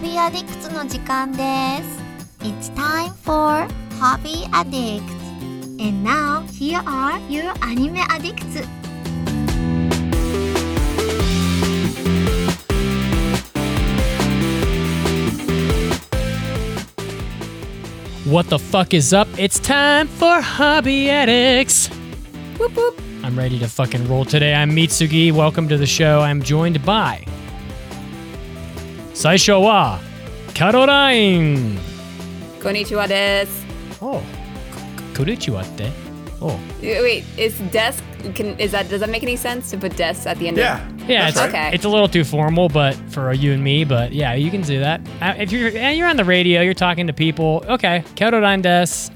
Hobby Addicts の時間です。It's time for Hobby Addicts. And now, here are your anime addicts. What the fuck is up? It's time for Hobby Addicts. Whoop whoop. I'm ready to fucking roll today. I'm Mitsugi. Welcome to the show. I'm joined by Saisho Caroline. Konnichiwa desu. Oh, konnichiwa te. Oh, Wait, is desk can is that does that make any sense to put desk at the end Yeah. of yeah. That's It's, right. Okay. it's a little too formal, but for you and me. But yeah, you can do that. Uh, If you're and you're on the radio, you're talking to people. Okay, Caroline des.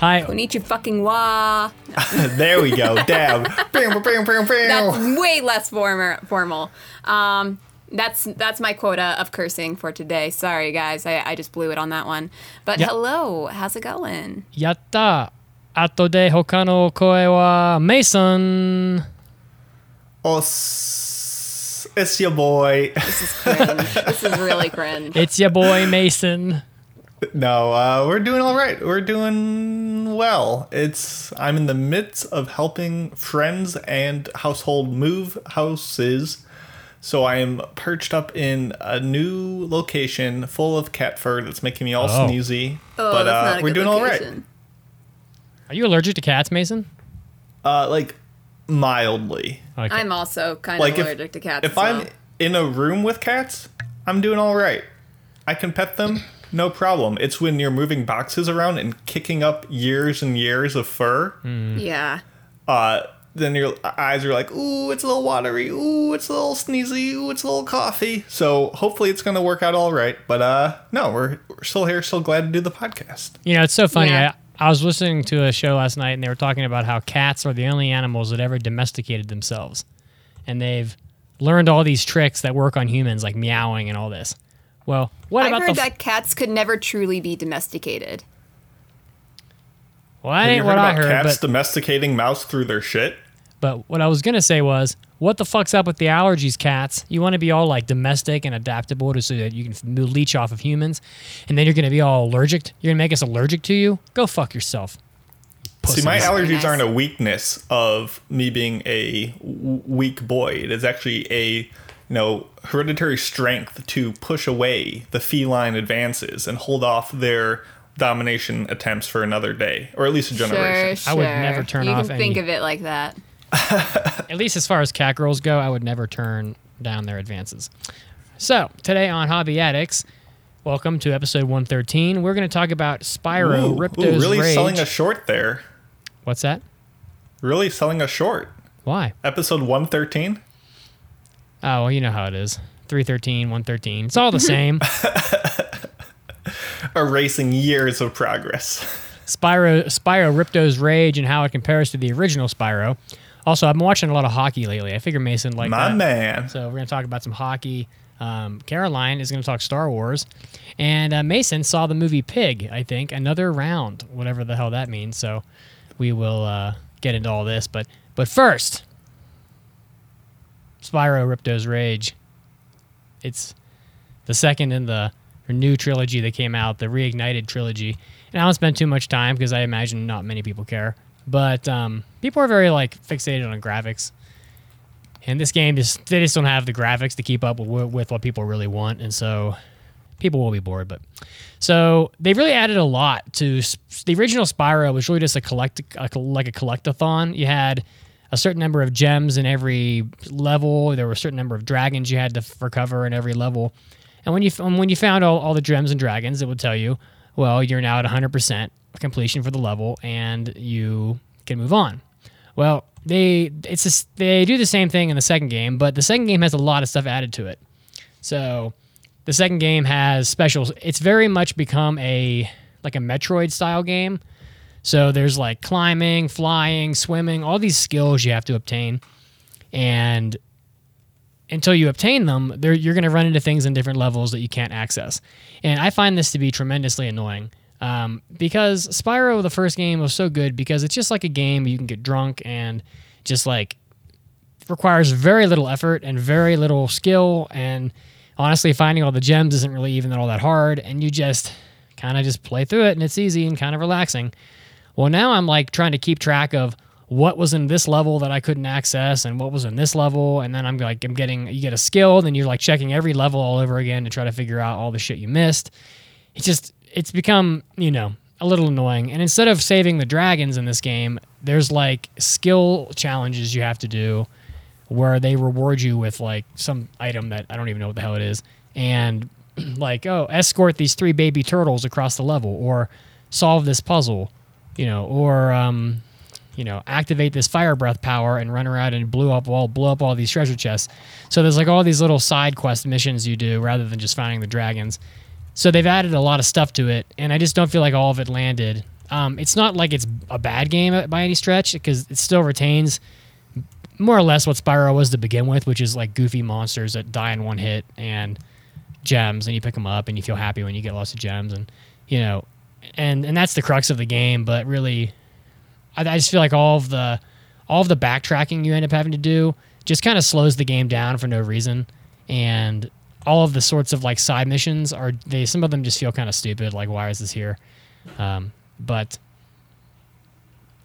Hi. Konnichiwa fucking wa. there we go. Damn. Bam, bam, bam, bam. That's way less former, formal. Um that's that's my quota of cursing for today. Sorry, guys, I, I just blew it on that one. But hello, how's it going? Yatta. Ato de hokano koe wa Mason. Os. It's your boy. This is cringe. this is really cringe. It's your boy Mason. No, uh, we're doing all right. We're doing well. It's I'm in the midst of helping friends and household move houses so I am perched up in a new location full of cat fur that's making me all Oh. sneezy. Oh, but that's uh, not a we're good doing all right. Are you allergic to cats, Mason? Uh, like mildly. Okay. I'm also kind like of if, allergic to cats. if as I'm in a room with cats, I'm doing all right. I can pet them, no problem. It's when you're moving boxes around and kicking up years and years of fur, Yeah. uh, then your eyes are like, ooh, it's a little watery, ooh, it's a little sneezy, ooh, it's a little coffee. So hopefully it's gonna work out all right. But uh, no, we're, we're still here, still glad to do the podcast. you know, it's so funny. Yeah. I, I was listening to a show last night and they were talking about how cats are the only animals that ever domesticated themselves. And they've learned all these tricks that work on humans, like meowing and all this. Well, what I've about heard the. f- that cats could never truly be domesticated. well, that you ain't heard what about I heard. cats But, domesticating mouse through their shit? But what I was going to say was, what the fuck's up with the allergies, cats? You want to be all like domestic and adaptable to so that you can leech off of humans, and then you're going to be all allergic? You're going to make us allergic to you? Go fuck yourself. See, my allergies Nice. aren't a weakness of me being a w- weak boy. It is actually a you know hereditary strength to push away the feline advances and hold off their domination attempts for another day, or at least a generation. Sure, I would never turn you off can think any- of it like that. At least as far as cat girls go, I would never turn down their advances. So, today on Hobby Addicts, welcome to episode 113. We're going to talk about Spyro Ooh, Ripto's ooh, really Rage. selling a short there. What's that? Really selling a short. Why? Episode one thirteen. Oh, well, you know how it is. 313, 113. It's all the same. Erasing years of progress. Spyro, Spyro Ripto's Rage and how it compares to the original Spyro. Also, I've been watching a lot of hockey lately. I figure Mason like My that. man. So we're going to talk about some hockey. Um, Caroline is going to talk Star Wars, and uh, Mason saw the movie Pig. I think another round, whatever the hell that means. So we will uh, get into all this, but but first, Spyro Ripto's Rage. It's the second in the new trilogy that came out, the reignited trilogy. And I don't spend too much time because I imagine not many people care. But um, people are very like fixated on graphics. And this game just they just don't have the graphics to keep up with, with what people really want, and so people will be bored. But so they really added a lot to the original Spyro was really just a collect a, like a collectathon. You had a certain number of gems in every level. There were a certain number of dragons you had to recover in every level. And when you when you found all, all the gems and dragons, it would tell you, well, you're now at 100% completion for the level, and you can move on. Well, they it's just, they do the same thing in the second game, but the second game has a lot of stuff added to it. So the second game has specials. It's very much become a like a Metroid style game. So there's like climbing, flying, swimming, all these skills you have to obtain, and until you obtain them, you're going to run into things in different levels that you can't access. And I find this to be tremendously annoying um, because Spyro, the first game, was so good because it's just like a game you can get drunk and just like requires very little effort and very little skill and honestly, finding all the gems isn't really even all that hard, and you just kind of just play through it, and it's easy and kind of relaxing. Well, now I'm like trying to keep track of what was in this level that I couldn't access and what was in this level. And then I'm like, I'm getting, you get a skill, then you're like checking every level all over again to try to figure out all the shit you missed. It's just, it's become, you know, a little annoying. And instead of saving the dragons in this game, there's like skill challenges you have to do where they reward you with like some item that I don't even know what the hell it is. And like, oh, escort these three baby turtles across the level or solve this puzzle, you know, or, um, you know, activate this fire breath power and run around and blow up all blow up all these treasure chests. So there's like all these little side quest missions you do rather than just finding the dragons. So they've added a lot of stuff to it, and I just don't feel like all of it landed. Um, it's not like it's a bad game by any stretch because it still retains more or less what Spyro was to begin with, which is like goofy monsters that die in one hit and gems, and you pick them up and you feel happy when you get lots of gems, and you know, and and that's the crux of the game. But really, I, I just feel like all of the all of the backtracking you end up having to do just kind of slows the game down for no reason, and all of the sorts of like side missions are they some of them just feel kind of stupid. Like why is this here? Um, but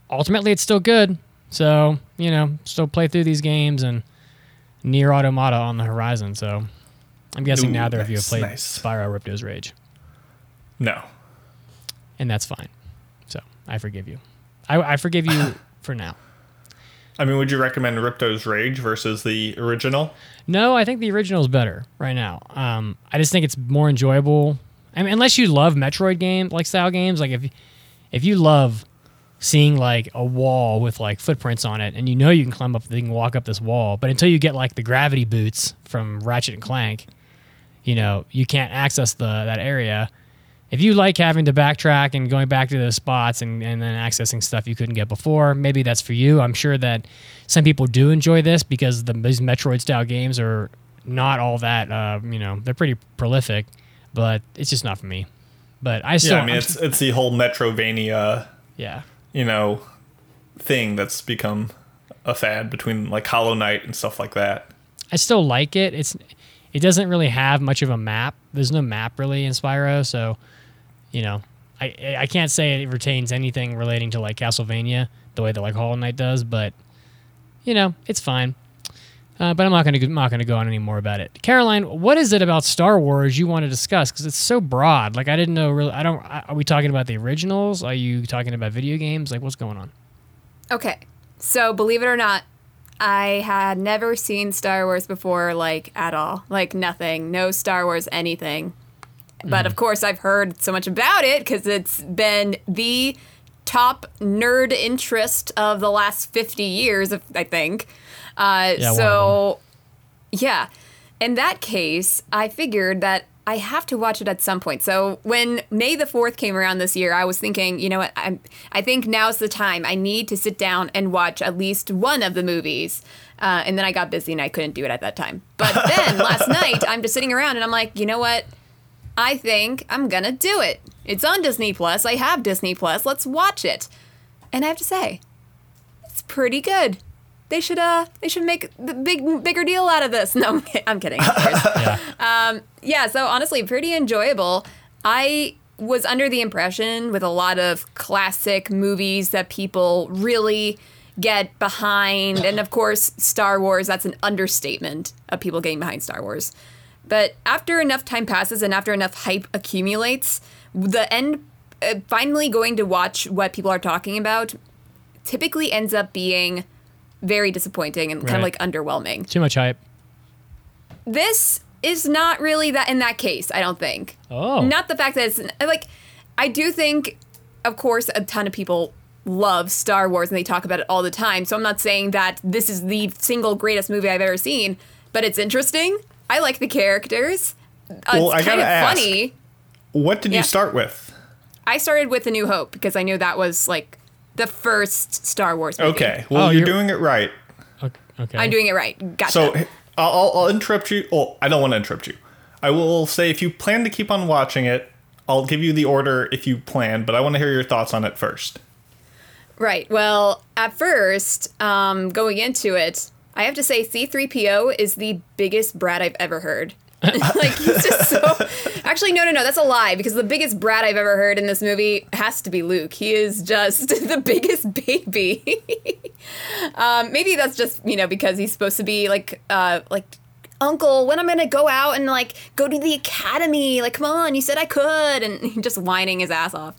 ultimately, it's still good. So you know, still play through these games and NieR Automata on the horizon. So I'm guessing Ooh, neither of you have played nice. Spyro Ripto's Rage, No. and that's fine. So I forgive you. I, I forgive you for now. I mean, would you recommend Ripto's Rage versus the original? No, I think the original is better right now. Um, I just think it's more enjoyable. I mean, unless you love Metroid game like style games, like if if you love seeing like a wall with like footprints on it, and you know you can climb up, you can walk up this wall, but until you get like the gravity boots from Ratchet and Clank, you know you can't access the that area. If you like having to backtrack and going back to those spots and, and then accessing stuff you couldn't get before, maybe that's for you. I'm sure that some people do enjoy this because the, these Metroid style games are not all that, uh, you know, they're pretty prolific, but it's just not for me. But I still, yeah, I mean, I'm- it's it's the whole Metroidvania, yeah, you know, thing that's become a fad between like Hollow Knight and stuff like that. I still like it. It's it doesn't really have much of a map. There's no map really in Spyro, so you know, I I can't say it retains anything relating to like Castlevania the way that like Hollow Knight does, but you know, it's fine. Uh, but I'm not gonna I'm not gonna go on any more about it. Caroline, what is it about Star Wars you want to discuss? Because it's so broad. Like I didn't know really. I don't. Are we talking about the originals? Are you talking about video games? Like what's going on? Okay. So, believe it or not, I had never seen Star Wars before, like, at all. Like, nothing. No Star Wars anything. But of course, I've heard so much about it because it's been the top nerd interest of the last 50 years, I think. Uh, Yeah, so, yeah. In that case, I figured that I have to watch it at some point. So when May the 4th came around this year, I was thinking, you know what, I'm, I think now's the time. I need to sit down and watch at least one of the movies. Uh, and then I got busy and I couldn't do it at that time. But then last night, I'm just sitting around and I'm like, you know what? I think I'm gonna do it. It's on Disney Plus. I have Disney Plus. Let's watch it. And I have to say, it's pretty good. They should uh they should make the big bigger deal out of this. No, I'm kidding. Yeah. yeah, so honestly, pretty enjoyable. I was under the impression with a lot of classic movies that people really get behind, and of course, Star Wars. That's an understatement of people getting behind Star Wars. But after enough time passes and after enough hype accumulates, the end, uh, finally going to watch what people are talking about, typically ends up being very disappointing and kind of like underwhelming. Too much hype. This is not really that in that case, I don't think. Oh. Not the fact that it's like I do think of course a ton of people love Star Wars and they talk about it all the time. So I'm not saying that this is the single greatest movie I've ever seen, but it's interesting. I like the characters. Uh, Well, I it's kind gotta of ask. funny. What did Yeah. you start with? I started with A New Hope because I knew that was like the first Star Wars movie. Okay, well Oh, you're, you're- doing it right. Okay. okay. I'm doing it right. Gotcha. So I'll, I'll, I'll interrupt you. Oh, I don't want to interrupt you. I will say if you plan to keep on watching it, I'll give you the order if you plan, but I want to hear your thoughts on it first. Right. Well, at first, um, going into it, I have to say C3PO is the biggest brat I've ever heard. like he's just so. Actually, no, no, no. That's a lie because the biggest brat I've ever heard in this movie has to be Luke. He is just the biggest baby. um, maybe that's just you know because he's supposed to be like uh like uncle when i'm gonna go out and like go to the academy like come on you said i could and just whining his ass off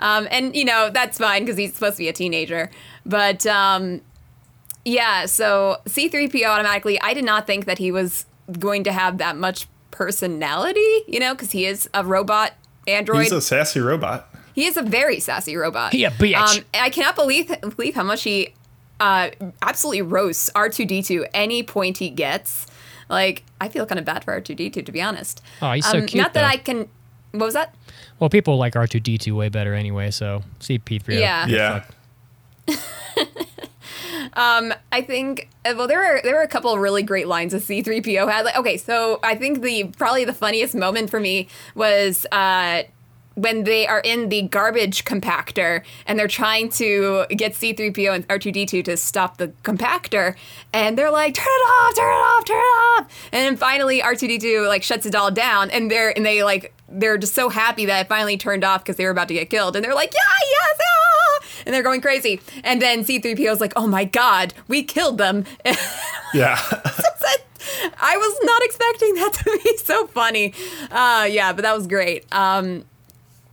um, and you know that's fine because he's supposed to be a teenager but um, yeah so c3po automatically i did not think that he was going to have that much personality you know because he is a robot android He's a sassy robot. he is a very sassy robot. He a bitch. Um, I cannot believe believe how much he uh, absolutely roasts R two D two any point he gets. Like I feel kind of bad for R two D two to be honest. Um, Oh, he's so cute, Not that though. I can. What was that? Well, people like R2D2 way better anyway, so CP3. Yeah. Yeah. I think uh, well there were there were a couple of really great lines that C3PO had. Like okay, so I think the probably the funniest moment for me was uh when they are in the garbage compactor and they're trying to get C3PO and R2D2 to stop the compactor and they're like turn it off, turn it off, turn it off. And then finally R2D2 like shuts it all down and they're and they like they're just so happy that it finally turned off because they were about to get killed and they're like yeah yes ah! And they're going crazy and then C3PO is like oh my god we killed them Yeah. I was not expecting that to be so funny. Uh, yeah, but that was great. Um,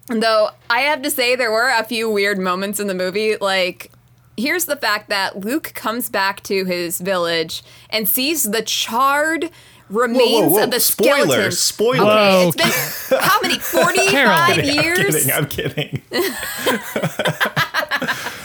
though I have to say, there were a few weird moments in the movie. Like, here's the fact that Luke comes back to his village and sees the charred remains of the Spoilers. skeleton. Spoilers. Whoa. Okay, it's been how many? Forty-five Carol. years. I'm kidding. I'm kidding.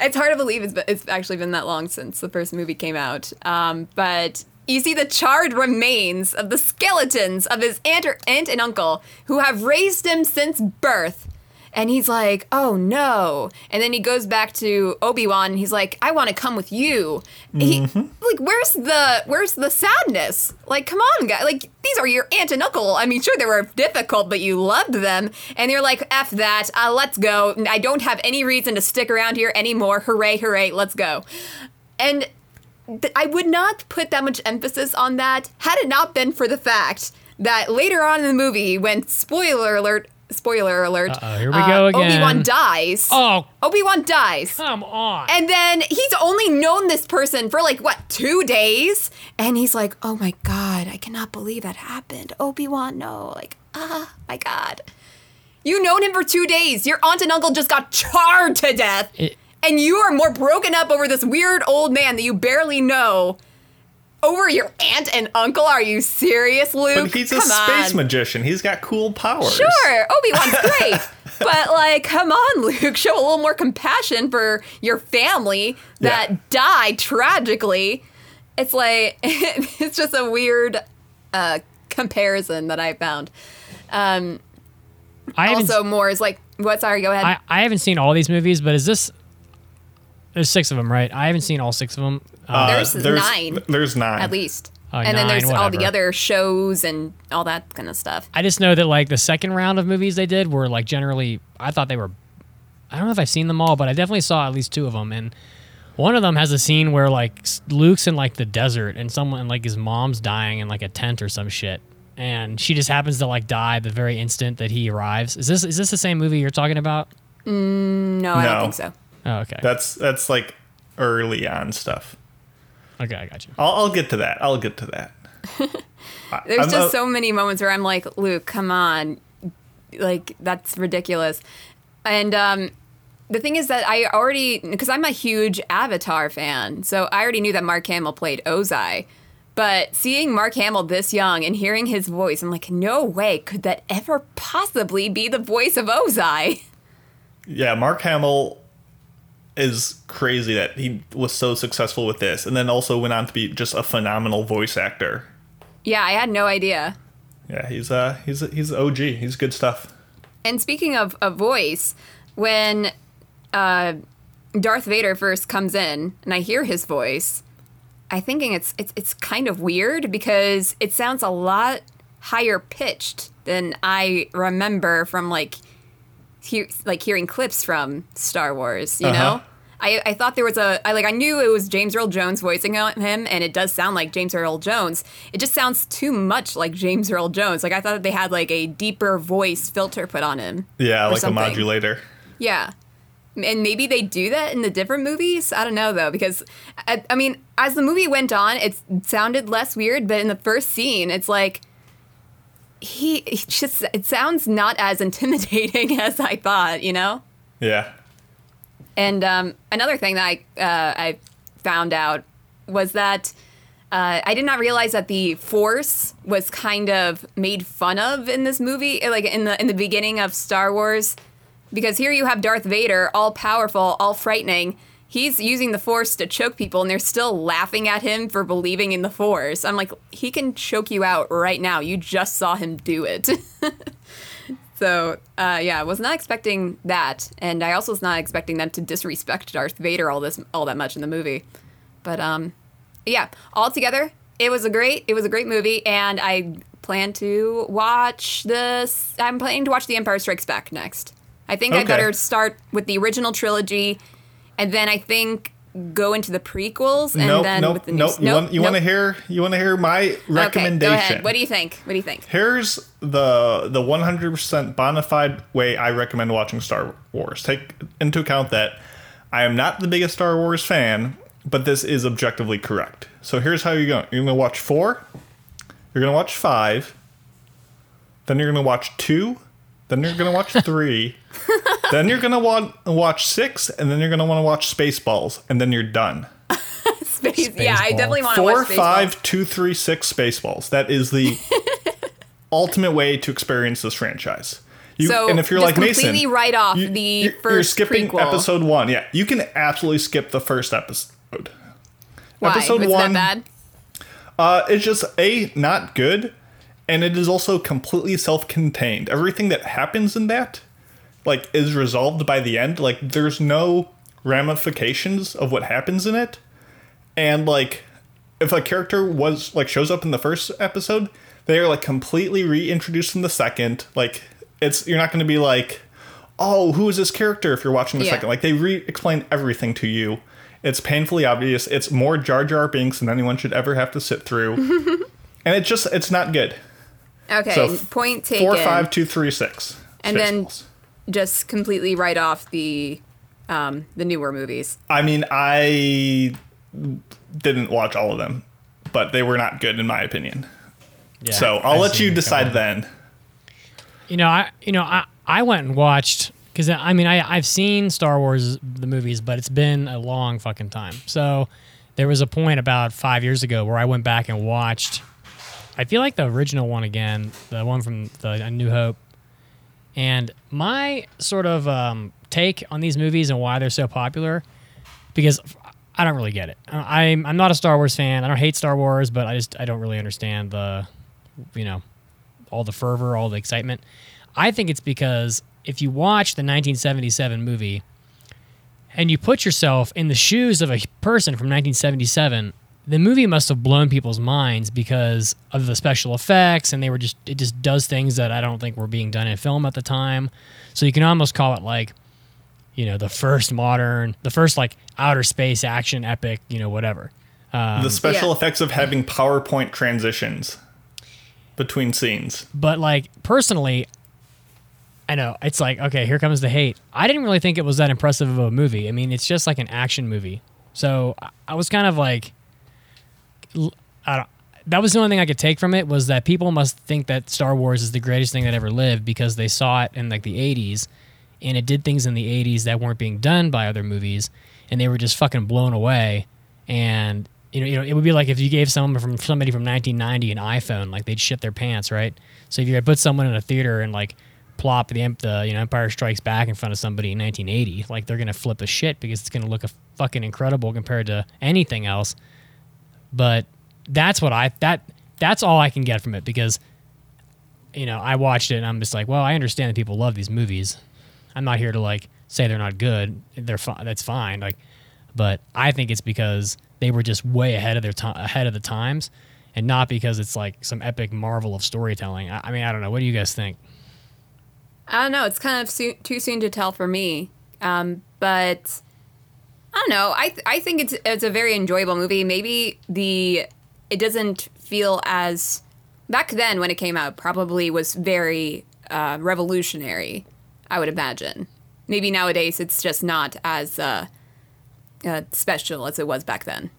It's hard to believe it's, been, it's actually been that long since the first movie came out. Um, but you see the charred remains of the skeletons of his aunt, or, aunt and uncle who have raised him since birth. And he's like, oh no. And then he goes back to Obi-Wan and he's like, I want to come with you. He, like, where's the where's the sadness? Like, come on, guy. Like, these are your aunt and uncle. I mean, sure, they were difficult, but you loved them. And you're like, F that. Uh, let's go. I don't have any reason to stick around here anymore. Hooray, hooray, let's go. And th- I would not put that much emphasis on that had it not been for the fact that later on in the movie, when spoiler alert, spoiler alert, Uh-oh, here we go again. Obi Wan dies. Oh, Obi Wan dies. come on. And then he's only known this person for like what two days, and he's like, "Oh my god, I cannot believe that happened." Obi Wan, no, like, ah, my god, you known him for two days. Your aunt and uncle just got charred to death, It- and you are more broken up over this weird old man that you barely know. Over your aunt and uncle? Are you serious, Luke? But he's a space on. magician. He's got cool powers. Sure, Obi Wan's great, but like, come on, Luke, show a little more compassion for your family that Yeah. died tragically. It's like it's just a weird uh, comparison that I found. Um, I also, more is like, what? Sorry, go ahead. I, I haven't seen all these movies, but is this? There's six of them, right? I haven't seen all six of them. Uh, Uh, There's nine. There's nine. at least. Oh, and then nine, there's all the other shows and all that kind of stuff. I just know that like the second round of movies they did were like generally. I thought they were. I don't know if I've seen them all, but I definitely saw at least two of them, and one of them has a scene where like Luke's in like the desert and someone like his mom's dying in like a tent or some shit, and she just happens to like die the very instant that he arrives. Is this is this the same movie you're talking about? No, I don't think so. Oh, okay. That's that's like early on stuff. Okay, I got you. I'll, I'll get to that. I'll get to that. There's I'm just a- so many moments where I'm like, Luke, come on. Like, that's ridiculous. And um, the thing is that I already, because I'm a huge Avatar fan, so I already knew that Mark Hamill played Ozai. But seeing Mark Hamill this young and hearing his voice, I'm like, no way could that ever possibly be the voice of Ozai. Yeah, Mark Hamill is crazy that he was so successful with this, and then also went on to be just a phenomenal voice actor. yeah, I had no idea. Yeah, he's uh he's he's OG. He's good stuff. And speaking of a voice, when uh, Darth Vader first comes in and I hear his voice, I thinking it's it's it's kind of weird because it sounds a lot higher pitched than I remember from like he, like hearing clips from Star Wars. You Uh-huh. know, I, I thought there was a I like I knew it was James Earl Jones voicing him, and it does sound like James Earl Jones. It just sounds too much like James Earl Jones. Like I thought that they had like a deeper voice filter put on him. Yeah, like something. a modulator. Yeah. And maybe they do that in the different movies. I don't know though, because I, I mean, as the movie went on, it sounded less weird. But in the first scene, it's like he, he just it sounds not as intimidating as I thought. You know. Yeah. And um, another thing that I uh, I found out was that uh, I did not realize that the Force was kind of made fun of in this movie, like in the in the beginning of Star Wars, because here you have Darth Vader, all powerful, all frightening. He's using the Force to choke people, and they're still laughing at him for believing in the Force. I'm like, he can choke you out right now. You just saw him do it. So uh, yeah, I was not expecting that, and I also was not expecting them to disrespect Darth Vader all this all that much in the movie. But um, yeah, altogether, it was a great it was a great movie, and I plan to watch this. I'm planning to watch The Empire Strikes Back next. I think I Okay. better start with the original trilogy, and then I think go into the prequels, and nope, then nope, with the nope. new. You want you want to nope. hear you want to hear my recommendation? Okay, go ahead. What do you think? What do you think? Here's the the 100% bona fide way I recommend watching Star Wars. Take into account that I am not the biggest Star Wars fan, but this is objectively correct. So here's how you're going. You're going to watch 4, you're going to watch 5, then you're going to watch 2, then you're going to watch 3, then you're going to want watch 6, and then you're going to want to watch Spaceballs, and then you're done. Space, yeah, I definitely want to watch Spaceballs. five, two, three, six Spaceballs. That is the ultimate way to experience this franchise. You, So, and if you're like Mason, completely write off you- the you're, you're first skipping prequel. episode one. Yeah, you can absolutely skip the first episode. Why? Episode one, that bad? Uh, it's just a not good, and it is also completely self-contained. Everything that happens in that, like, is resolved by the end. Like, there's no ramifications of what happens in it, and like, if a character was like shows up in the first episode, they are like completely reintroduced in the second. Like, it's you're not going to be like, oh, who is this character? If you're watching the Yeah. second, like they re-explain everything to you. It's painfully obvious. It's more Jar Jar Binks than anyone should ever have to sit through, and it just it's not good. Okay, So point taken. Four, five, two, three, six. And then-. Just completely write off the um, the newer movies. I mean, I didn't watch all of them, but they were not good in my opinion. Yeah, so I'll I've let you decide then. You know, I you know I I went and watched because I mean I I've seen Star Wars the movies, but it's been a long fucking time. So there was a point about five years ago where I went back and watched. I feel like the original one again, the one from the A New Hope, and my sort of um, take on these movies and why they're so popular, because I don't really get it. I'm I'm not a Star Wars fan. I don't hate Star Wars, but I just I don't really understand the, you know, all the fervor, all the excitement. I think it's because if you watch the 1977 movie and you put yourself in the shoes of a person from 1977, the movie must have blown people's minds because of the special effects and they were just it just does things that I don't think were being done in film at the time. So you can almost call it like you know, the first modern, the first like outer space action epic, you know, whatever. Um, the special yeah. effects of having PowerPoint transitions between scenes. But like personally, I know it's like okay, here comes the hate. I didn't really think it was that impressive of a movie. I mean, it's just like an action movie. So I- I was kind of like, l- I don't. That was the only thing I could take from it was that people must think that Star Wars is the greatest thing that ever lived because they saw it in like the '80s, and it did things in the '80s that weren't being done by other movies, and they were just fucking blown away. And you know, you know, it would be like if you gave someone from somebody from 1990 an iPhone, like they'd shit their pants, right? So if you put someone in a theater and like plop the, the you know Empire Strikes Back in front of somebody in 1980, like they're gonna flip a shit because it's gonna look a fucking incredible compared to anything else. But that's what I that that's all I can get from it because you know I watched it and I'm just like, well, I understand that people love these movies. I'm not here to like say they're not good. They're fine. That's fine. Like, but I think it's because they were just way ahead of their time, ahead of the times, and not because it's like some epic marvel of storytelling. I, I mean, I don't know. What do you guys think? I don't know. It's kind of too soon to tell for me. Um, but don't know. I th- I think it's it's a very enjoyable movie. Maybe the it doesn't feel as back then when it came out probably was very uh, revolutionary. I would imagine. Maybe nowadays it's just not as uh, uh, special as it was back then.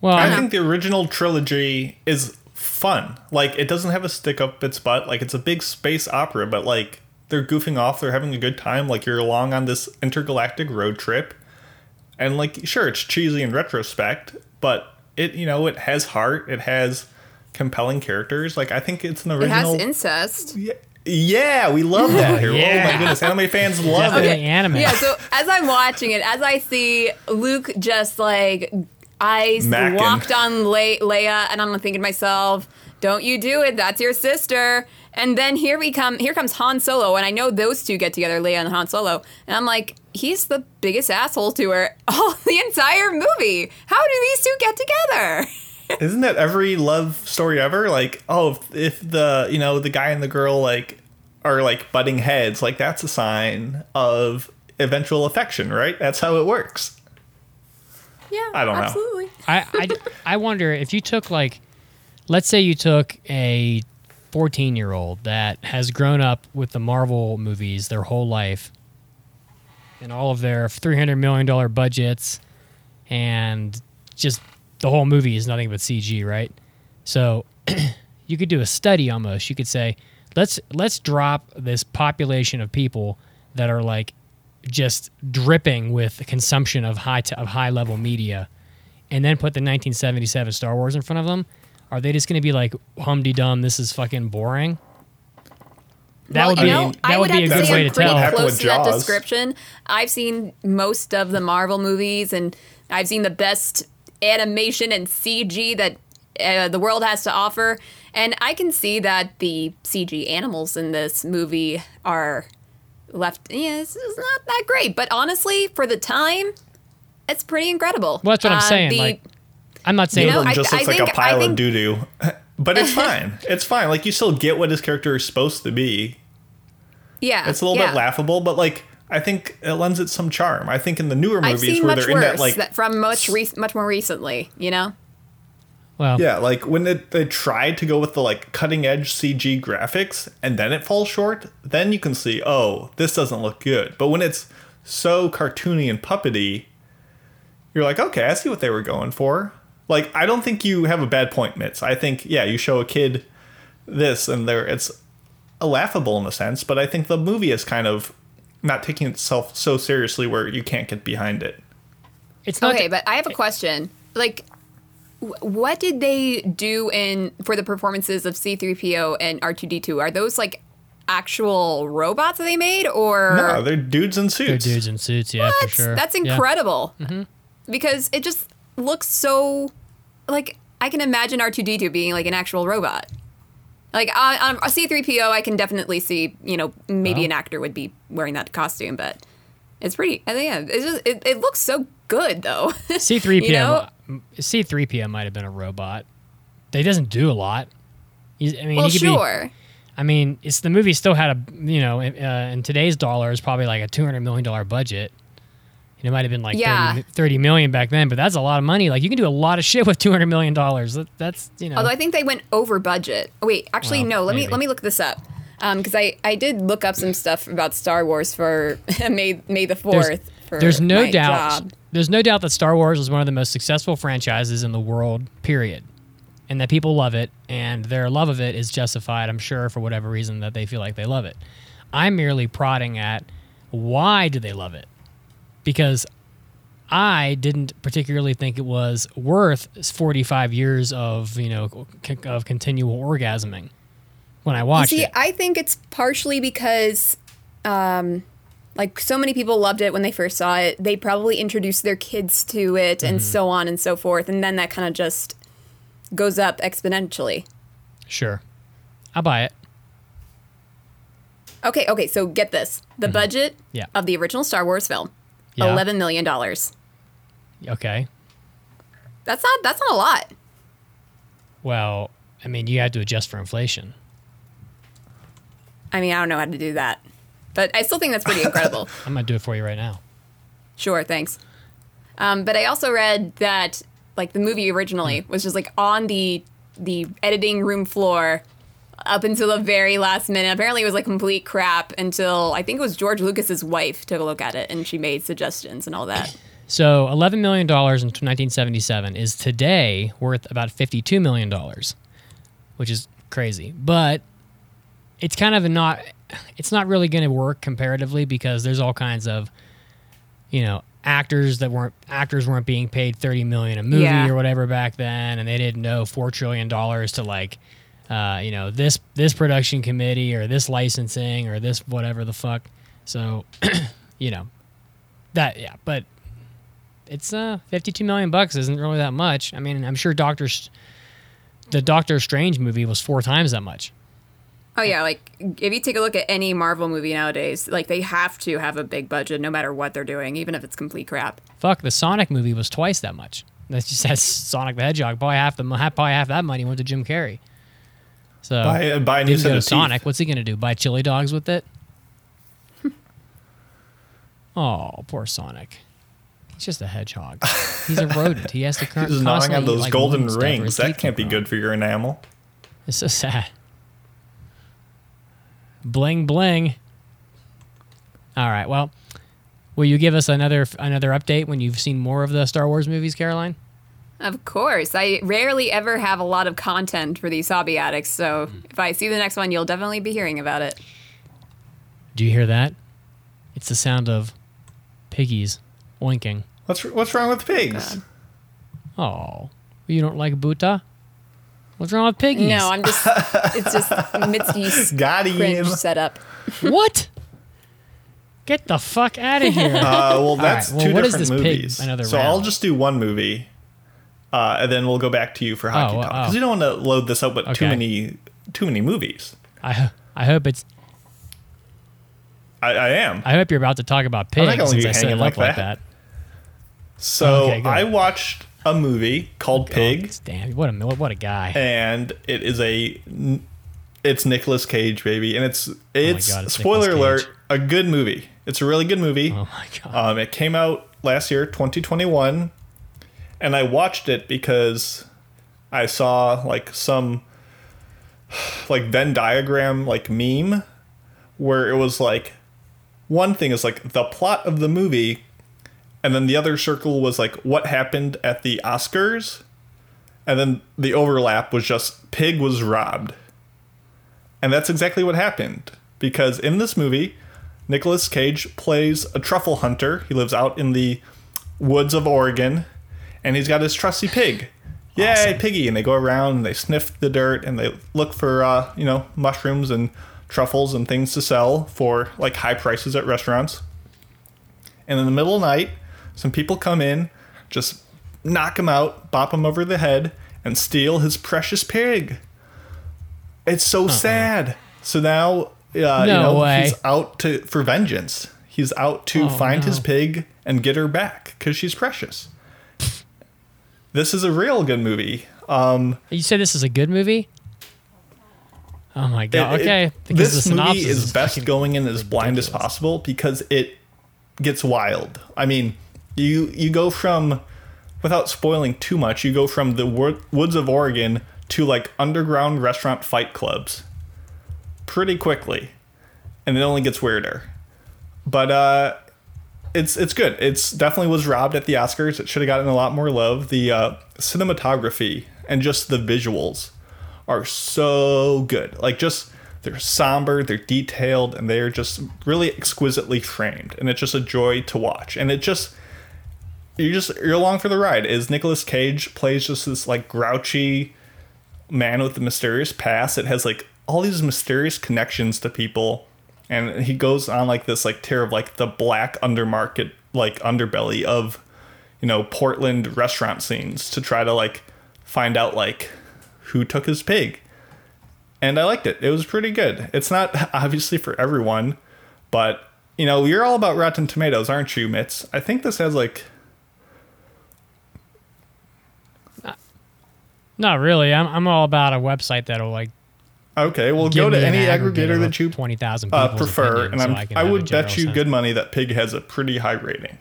Well, I I think the original trilogy is fun. Like it doesn't have a stick up its butt. Like it's a big space opera, but like they're goofing off, they're having a good time. Like you're along on this intergalactic road trip. And like sure, it's cheesy in retrospect, but it you know, it has heart, it has compelling characters. Like I think it's an original It has incest. yeah, yeah, we love that here. Oh Yeah. my goodness, anime fans love Definitely it. anime. Yeah, so as I'm watching it, as I see Luke just like eyes Mackin'. locked on Le- Leia, and I'm thinking to myself, "Don't you do it? That's your sister." And then here we come. Here comes Han Solo, and I know those two get together, Leia and Han Solo, and I'm like, he's the biggest asshole to her all the entire movie. How do these two get together? Isn't that every love story ever? Like, oh, if, if the you know the guy and the girl like are like butting heads, like that's a sign of eventual affection, right? That's how it works. Yeah, I don't know. absolutely. I, I, I wonder if you took like, let's say you took a 14 year old that has grown up with the Marvel movies their whole life and all of their 300 million dollar budgets and just the whole movie is nothing but CG, right? So you could do a study almost. You could say, let's let's drop this population of people that are like just dripping with the consumption of high t- of high level media, and then put the 1977 Star Wars in front of them. Are they just going to be like humdy dum? This is fucking boring. That well, would you be know, that I would would be a good say way I'm to pretty tell. Close to that description. I've seen most of the Marvel movies, and I've seen the best animation and CG that uh, the world has to offer. And I can see that the CG animals in this movie are left. Yeah, it's, it's not that great, but honestly, for the time, it's pretty incredible. Well, that's what I'm Uh, saying, the- like, I'm not saying You know, One I- just looks I like think- a I pile of doo doo, but it's fine. It's fine. Like you still get what his character is supposed to be. yeah, It's a little yeah. bit laughable, but like I think it lends it some charm. I think in the newer movies where much they're in that like that from much re- much more recently. You know. well, Yeah, like when it, they tried to go with the like cutting edge CG graphics and then it falls short, then you can see, oh, this doesn't look good. But when it's so cartoony and puppety, you're like, okay, I see what they were going for. Like, I don't think you have a bad point, Mitz. I think, yeah, you show a kid this and there it's laughable in a sense, but I think the movie is kind of not taking itself so seriously where you can't get behind it. it's not. Okay, but I have a question. Like, what did they do in for the performances of C-3PO and R2D2? Are those like actual robots that they made, or No, they're dudes in suits. they're dudes in suits, yeah, for That's, sure. that's Yeah. incredible. Mm-hmm. Because it just looks so like I can imagine R2D2 being like an actual robot. Like on, on a C3PO, I can definitely see you know maybe Well. an actor would be wearing that costume, but it's pretty. I think yeah, it's just it, it looks so good though. C3PO. You know? C3PO might have been a robot. He doesn't do a lot. He's, I mean, well, he could be. sure. I mean, it's the movie still had a you know uh, in today's dollars probably like a two hundred million dollar budget. It might have been like Yeah. 30, 30 million back then, but that's a lot of money. Like you can do a lot of shit with two hundred million dollars. That, that's you know. Although I think they went over budget. Oh, wait, actually, Well, no. Let maybe. me let me look this up um, because I I did look up some stuff about Star Wars for May May the fourth. For there's no doubt. job. There's no doubt that Star Wars is one of the most successful franchises in the world. Period. And that people love it, and their love of it is justified. I'm sure for whatever reason that they feel like they love it. I'm merely prodding at why do they love it? Because I didn't particularly think it was worth 45 years of you know of continual orgasming when I You watched see, it. I think it's partially because, um, like so many people loved it when they first saw it. They probably introduced their kids to it, and Mm-hmm. so on and so forth, and then that kind of just goes up exponentially. Sure, I'll buy it. Okay, okay. So get this: the budget Mm-hmm. Yeah. of the original Star Wars film, Yeah. eleven million dollars. Okay. That's not that's not a lot. Well, I mean, you had to adjust for inflation. I mean, I don't know how to do that, but I still think that's pretty incredible. I'm gonna do it for you right now. Sure, thanks. Um, but I also read that like the movie originally was just like on the the editing room floor up until the very last minute. Apparently, it was like complete crap until I think it was George Lucas's wife took a look at it and she made suggestions and all that. So $11 million in 1977 is today worth about $52 million, which is crazy. But it's kind of a not, it's not really going to work comparatively because there's all kinds of, you know, actors that weren't actors weren't being paid 30 million a movie Yeah. or whatever back then and they didn't know 4 trillion dollars to like uh, you know this this production committee or this licensing or this whatever the fuck. So you know that yeah but it's uh 52 million bucks isn't really that much. I mean i'm sure doctor the doctor strange movie was four times that much. Oh yeah, like if you take a look at any Marvel movie nowadays, like they have to have a big budget no matter what they're doing, even if it's complete crap. fuck the sonic movie was twice that much. That just has sonic the hedgehog probably half the half- probably half that money went to jim carrey so Buy, buy a new set of sonic teeth. what's he gonna do buy chili dogs with it oh poor sonic he's just a hedgehog he's a rodent he has to cur- Just gnawing constantly on those like, golden wood stuff where his rings. That can't be from. good for your enamel. It's so sad. Bling bling. All right. Well, will you give us another another update when you've seen more of the Star Wars movies, Caroline? Of course, I rarely ever have a lot of content for these hobby addicts, so if I see the next one, you'll definitely be hearing about it. Do you hear that? It's the sound of piggies oinking. What's what's wrong with pigs? God. Oh, you don't like Buddha? What's wrong with piggies? No, I'm just, it's just Mitzi's Got him. cringe setup. what? Get the fuck out of here! Uh, well, that's well, two what is different this pig? movies. Another so I'll just do one movie, uh, and then we'll go back to you for hockey Oh, talk oh. because you don't want to load this up with too many too many movies. I I hope it's I, I am. I hope you're about to talk about I'm not pigs since I set it hanging like like that. that. So Okay, I watched a movie called Pig, Oh, damn, what a what a guy. and it is a it's Nicolas Cage, baby, and it's it's, Oh God, it's spoiler alert, a good movie. It's a really good movie. Oh my god. Um, it came out last year, 2021, and I watched it because I saw like some like Venn diagram like meme where it was like one thing is like the plot of the movie, and then the other circle was like what happened at the Oscars, and then the overlap was just Pig was robbed. And that's exactly what happened. Because in this movie, Nicolas Cage plays a truffle hunter. He lives out in the woods of Oregon, and he's got his trusty pig. Yay, Awesome. piggy! And they go around and they sniff the dirt and they look for uh, you know mushrooms and truffles and things to sell for like high prices at restaurants. And in the middle of the night, some people come in, just knock him out, bop him over the head, and steal his precious pig. It's so sad. So now, uh, you know, way. he's out to for vengeance. He's out to Oh, find his pig and get her back because she's precious. This is a real good movie. Um, You say this is a good movie? Oh my god. it- okay. it- this the movie synopsis is best going in as blind as possible because it gets wild. I mean, you you go from without spoiling too much, you go from the wo- woods of Oregon to like underground restaurant fight clubs pretty quickly. And it only gets weirder. But uh it's it's good. It's definitely was robbed at the Oscars. It should have gotten a lot more love. The uh, cinematography and just the visuals are so good. Like just they're somber, they're detailed, and they're just really exquisitely framed. And it's just a joy to watch. And it just you just you're along for the ride. Is Nicolas Cage plays just this like grouchy man with the mysterious past. It has like all these mysterious connections to people, and he goes on like this like tear of like the black undermarket like underbelly of you know Portland restaurant scenes to try to like find out like who took his pig. And I liked it. It was pretty good. It's not obviously for everyone, but you know, you're all about Rotten Tomatoes, aren't you, Mitz? I think this has like Not really. I'm, I'm all about a website that'll like okay, well give go to an any aggregator that you twenty thousand uh, prefer, and I'm, I, I would bet you sense. good money that Pig has a pretty high rating.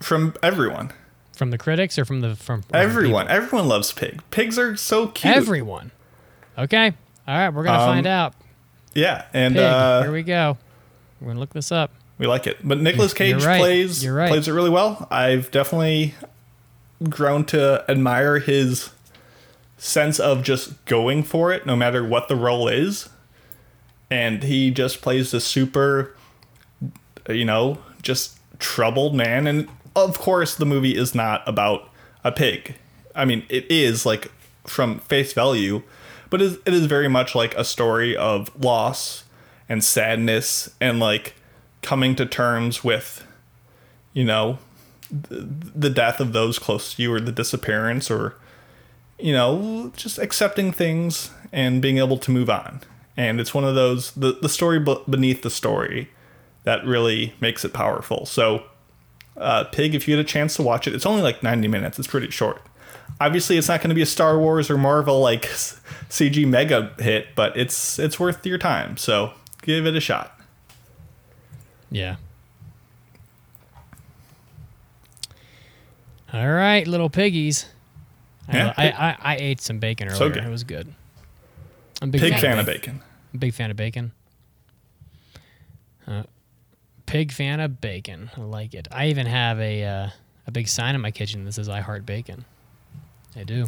from everyone. From the critics or from the from Everyone. people? Everyone loves pig. Pigs are so cute. Everyone. Okay. All right. We're gonna Um, find out. yeah, and Pig. uh, Here we go. We're gonna look this up. we like it. But Nicolas Cage right. plays You're right. plays it really well. I've definitely grown to admire his sense of just going for it no matter what the role is. And he just plays the super you know, just troubled man and of course the movie is not about a pig. I mean, it is like from face value, but it is, very much like a story of loss and sadness and like coming to terms with you know the death of those close to you or the disappearance or you know just accepting things and being able to move on. And it's one of those the, the story beneath the story that really makes it powerful. So uh, pig if you get a chance to watch it it's only like 90 minutes. It's pretty short. Obviously it's not going to be a star wars or marvel like cg mega hit but it's it's worth your time. So give it a shot. Yeah. All right, little piggies. I- Yeah. I, I, I ate some bacon earlier. So good. It was good. I'm a big pig fan, fan of bacon. bacon I'm a big fan of bacon. Uh, pig fan of bacon. I like it. I even have a uh, a big sign in my kitchen that says "I heart bacon." I do.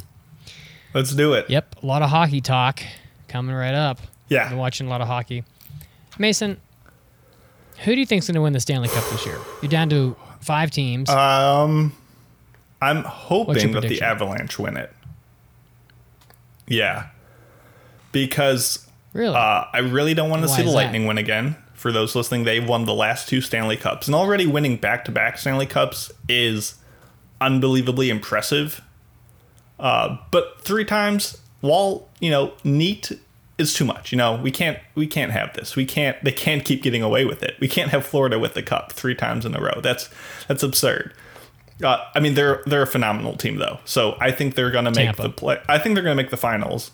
let's do it Yep, a lot of hockey talk coming right up. Yeah. Been watching a lot of hockey. Mason, who do you think's going to win the Stanley Cup this year? You're down to five teams. Um, I'm hoping that the? Avalanche win it. Yeah, because really? uh, I really don't want to Why see the that? Lightning win again. For those listening, they've won the last two Stanley Cups, and already winning back-to-back Stanley Cups is unbelievably impressive. Uh, but three times, while you know, neat is too much. You know, we can't we can't have this. We can't. They can't keep getting away with it. We can't have Florida with the cup three times in a row. That's that's absurd. Uh, I mean, they're they're a phenomenal team though. So I think they're gonna make Tampa. the play. I think they're gonna make the finals.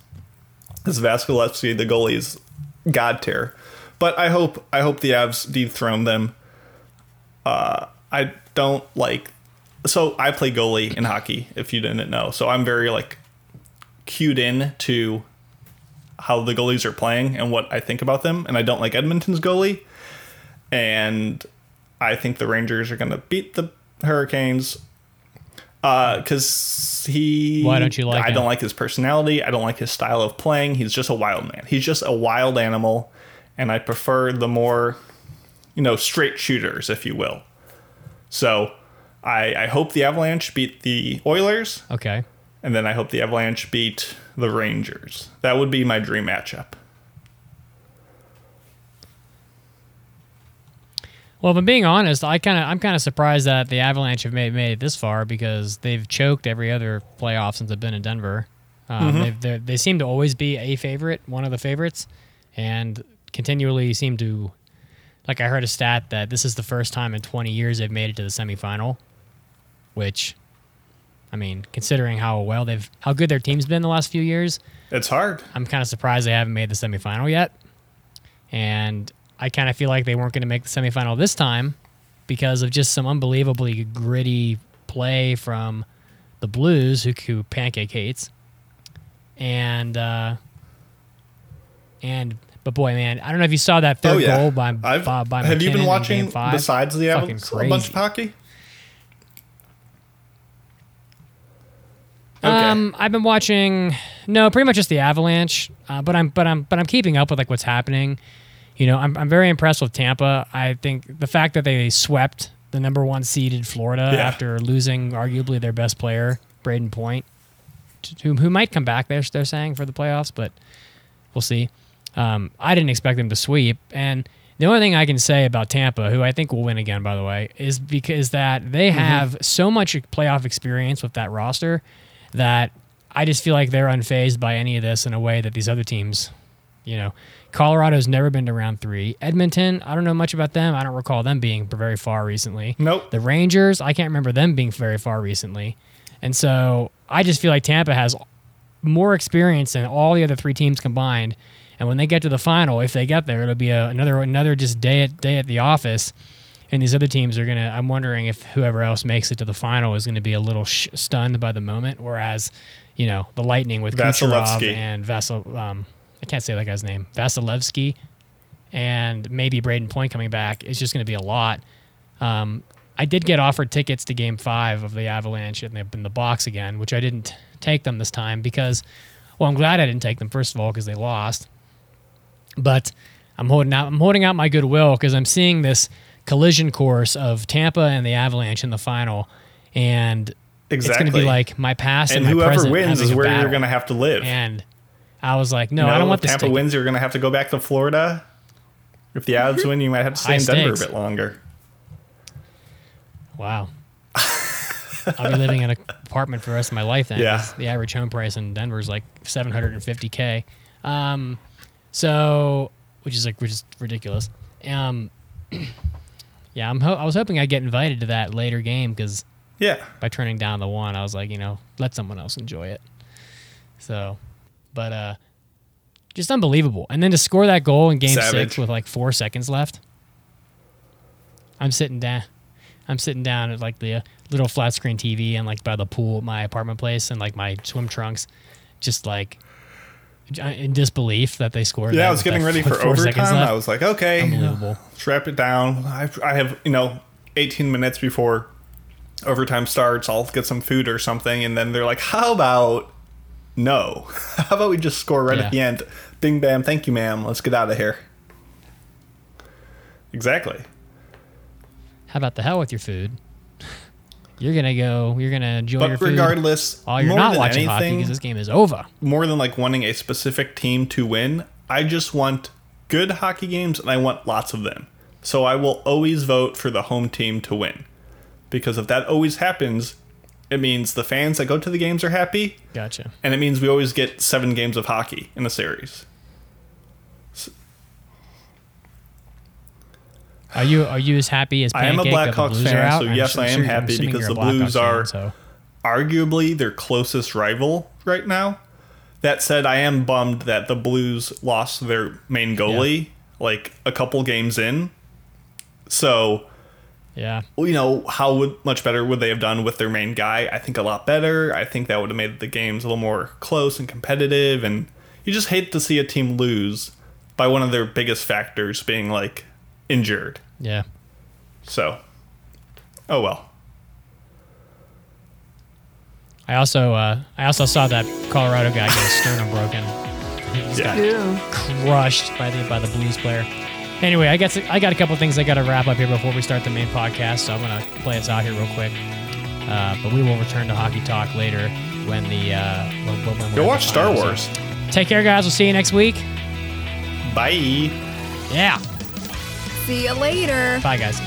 This Vasilevskiy, the goalie's god tier. But I hope I hope the Avs dethrone them. Uh, I don't like. So I play goalie in hockey. If you didn't know, so I'm very like cued in to how the goalies are playing and what I think about them. And I don't like Edmonton's goalie. And I think the Rangers are going to beat the Hurricanes uh, because he. Why don't you like I him? don't like his personality. I don't like his style of playing. He's just a wild man. He's just a wild animal, and I prefer the more, you know, straight shooters, if you will. So, I I hope the Avalanche beat the Oilers, okay. and then I hope the Avalanche beat the Rangers. That would be my dream matchup. Well, if I'm being honest, I kind of I'm kind of surprised that the Avalanche have made made it this far because they've choked every other playoff since I've been in Denver. Um, they've, they're- they seem to always be a favorite, one of the favorites, and continually seem to. Like I heard a stat that this is the first time in 20 years they've made it to the semifinal, which, I mean, considering how well they've how good their team's been the last few years, It's hard. I'm kind of surprised they haven't made the semifinal yet. And I kind of feel like they weren't going to make the semifinal this time because of just some unbelievably gritty play from the Blues, who, who pancake hates. And, uh, and, but boy, man, I don't know if you saw that third oh yeah. goal by, I've- by, by have you been watching besides the Avalanche a bunch of hockey? Um, I've been watching no, pretty much just the Avalanche. Uh, but I'm but I'm but I'm keeping up with like what's happening. You know, I'm I'm very impressed with Tampa. I think the fact that they swept the number one seeded Florida Yeah. after losing arguably their best player, Brayden Point, who who might come back. They're they're saying for the playoffs, but we'll see. Um, I didn't expect them to sweep, and the only thing I can say about Tampa, who I think will win again, by the way, is because that they have so much playoff experience with that roster that I just feel like they're unfazed by any of this in a way that these other teams, you know, Colorado's never been to round three. Edmonton, I don't know much about them. I don't recall them being very far recently. Nope. The Rangers, I can't remember them being very far recently. And so I just feel like Tampa has more experience than all the other three teams combined. And when they get to the final, if they get there, it'll be a, another another just day at day at the office. and these other teams are gonna. I'm wondering if whoever else makes it to the final is gonna be a little sh- stunned by the moment, whereas, you know, the Lightning with Kucherov and Vasil. Um, I can't say that guy's name. Vasilevskiy, and maybe Brayden Point coming back. It's just gonna be a lot. Um, I did get offered tickets to Game Five of the Avalanche in the, in the box again, which I didn't take them this time because, well, I'm glad I didn't take them first of all because they lost. But I'm holding out. I'm holding out my goodwill because I'm seeing this collision course of Tampa and the Avalanche in the final, and it's going to be like my past and, and whoever wins is where you're going to have to live. And I was like, no, You I don't want if this. Tampa wins, you're going to have to go back to Florida. If the Avs win, you might have to stay High in Denver stakes. a bit longer. Wow. I'll be living in an apartment for the rest of my life then. Yeah. The average home price in Denver is like 750k. Um, so which is like which is ridiculous. Um, yeah, I'm ho- I was hoping I'd get invited to that later game because Yeah. by turning down the one, I was like, you know, let someone else enjoy it. So, but uh, just unbelievable. And then to score that goal in Game Savage. Six with like four seconds left, I'm sitting down. I'm sitting down at like the uh, little flat screen TV and like by the pool at my apartment place and like my swim trunks, just like in disbelief that they scored. Yeah, I was getting ready for overtime. I was like, okay, Unbelievable. let's it down. I, I have, you know, 18 minutes before overtime starts. I'll get some food or something. And then they're like, how about no? How about we just score right Yeah. at the end? Bing, bam. Thank you, ma'am. Let's get out of here. Exactly. How about the hell with your food? You're gonna go. You're gonna enjoy your But food. regardless, Oh, you're not watching hockey because this game is over. more than like wanting a specific team to win, I just want good hockey games and I want lots of them. So I will always vote for the home team to win. Because if that always happens, it means the fans that go to the games are happy Gotcha. and it means we always get 7 games of hockey in a series. Are you are you as happy as Pancake I am a Blackhawks fan, so I'm yes, I am sure- happy because the Blues Blackhawks are- so arguably their closest rival right now. That said, I am bummed that the Blues lost their main goalie like a couple games in. So, yeah. well, you know, how would much better would they have done with their main guy? I think a lot better. I think that would have made the games a little more close and competitive. And you just hate to see a team lose by one of their biggest factors being like injured. Yeah. So, oh well. I also uh, I also saw that Colorado guy get his sternum broken. He just Yeah. got crushed by the by the Blues player. Anyway, I got I got a couple things I got to wrap up here before we start the main podcast, so I'm gonna play us out here real quick. Uh, but we will return to hockey talk later when the uh, when, when, when Go watch the Star finals. Wars. Take care, guys. We'll see you next week. Bye. Yeah. See you later. Bye, guys.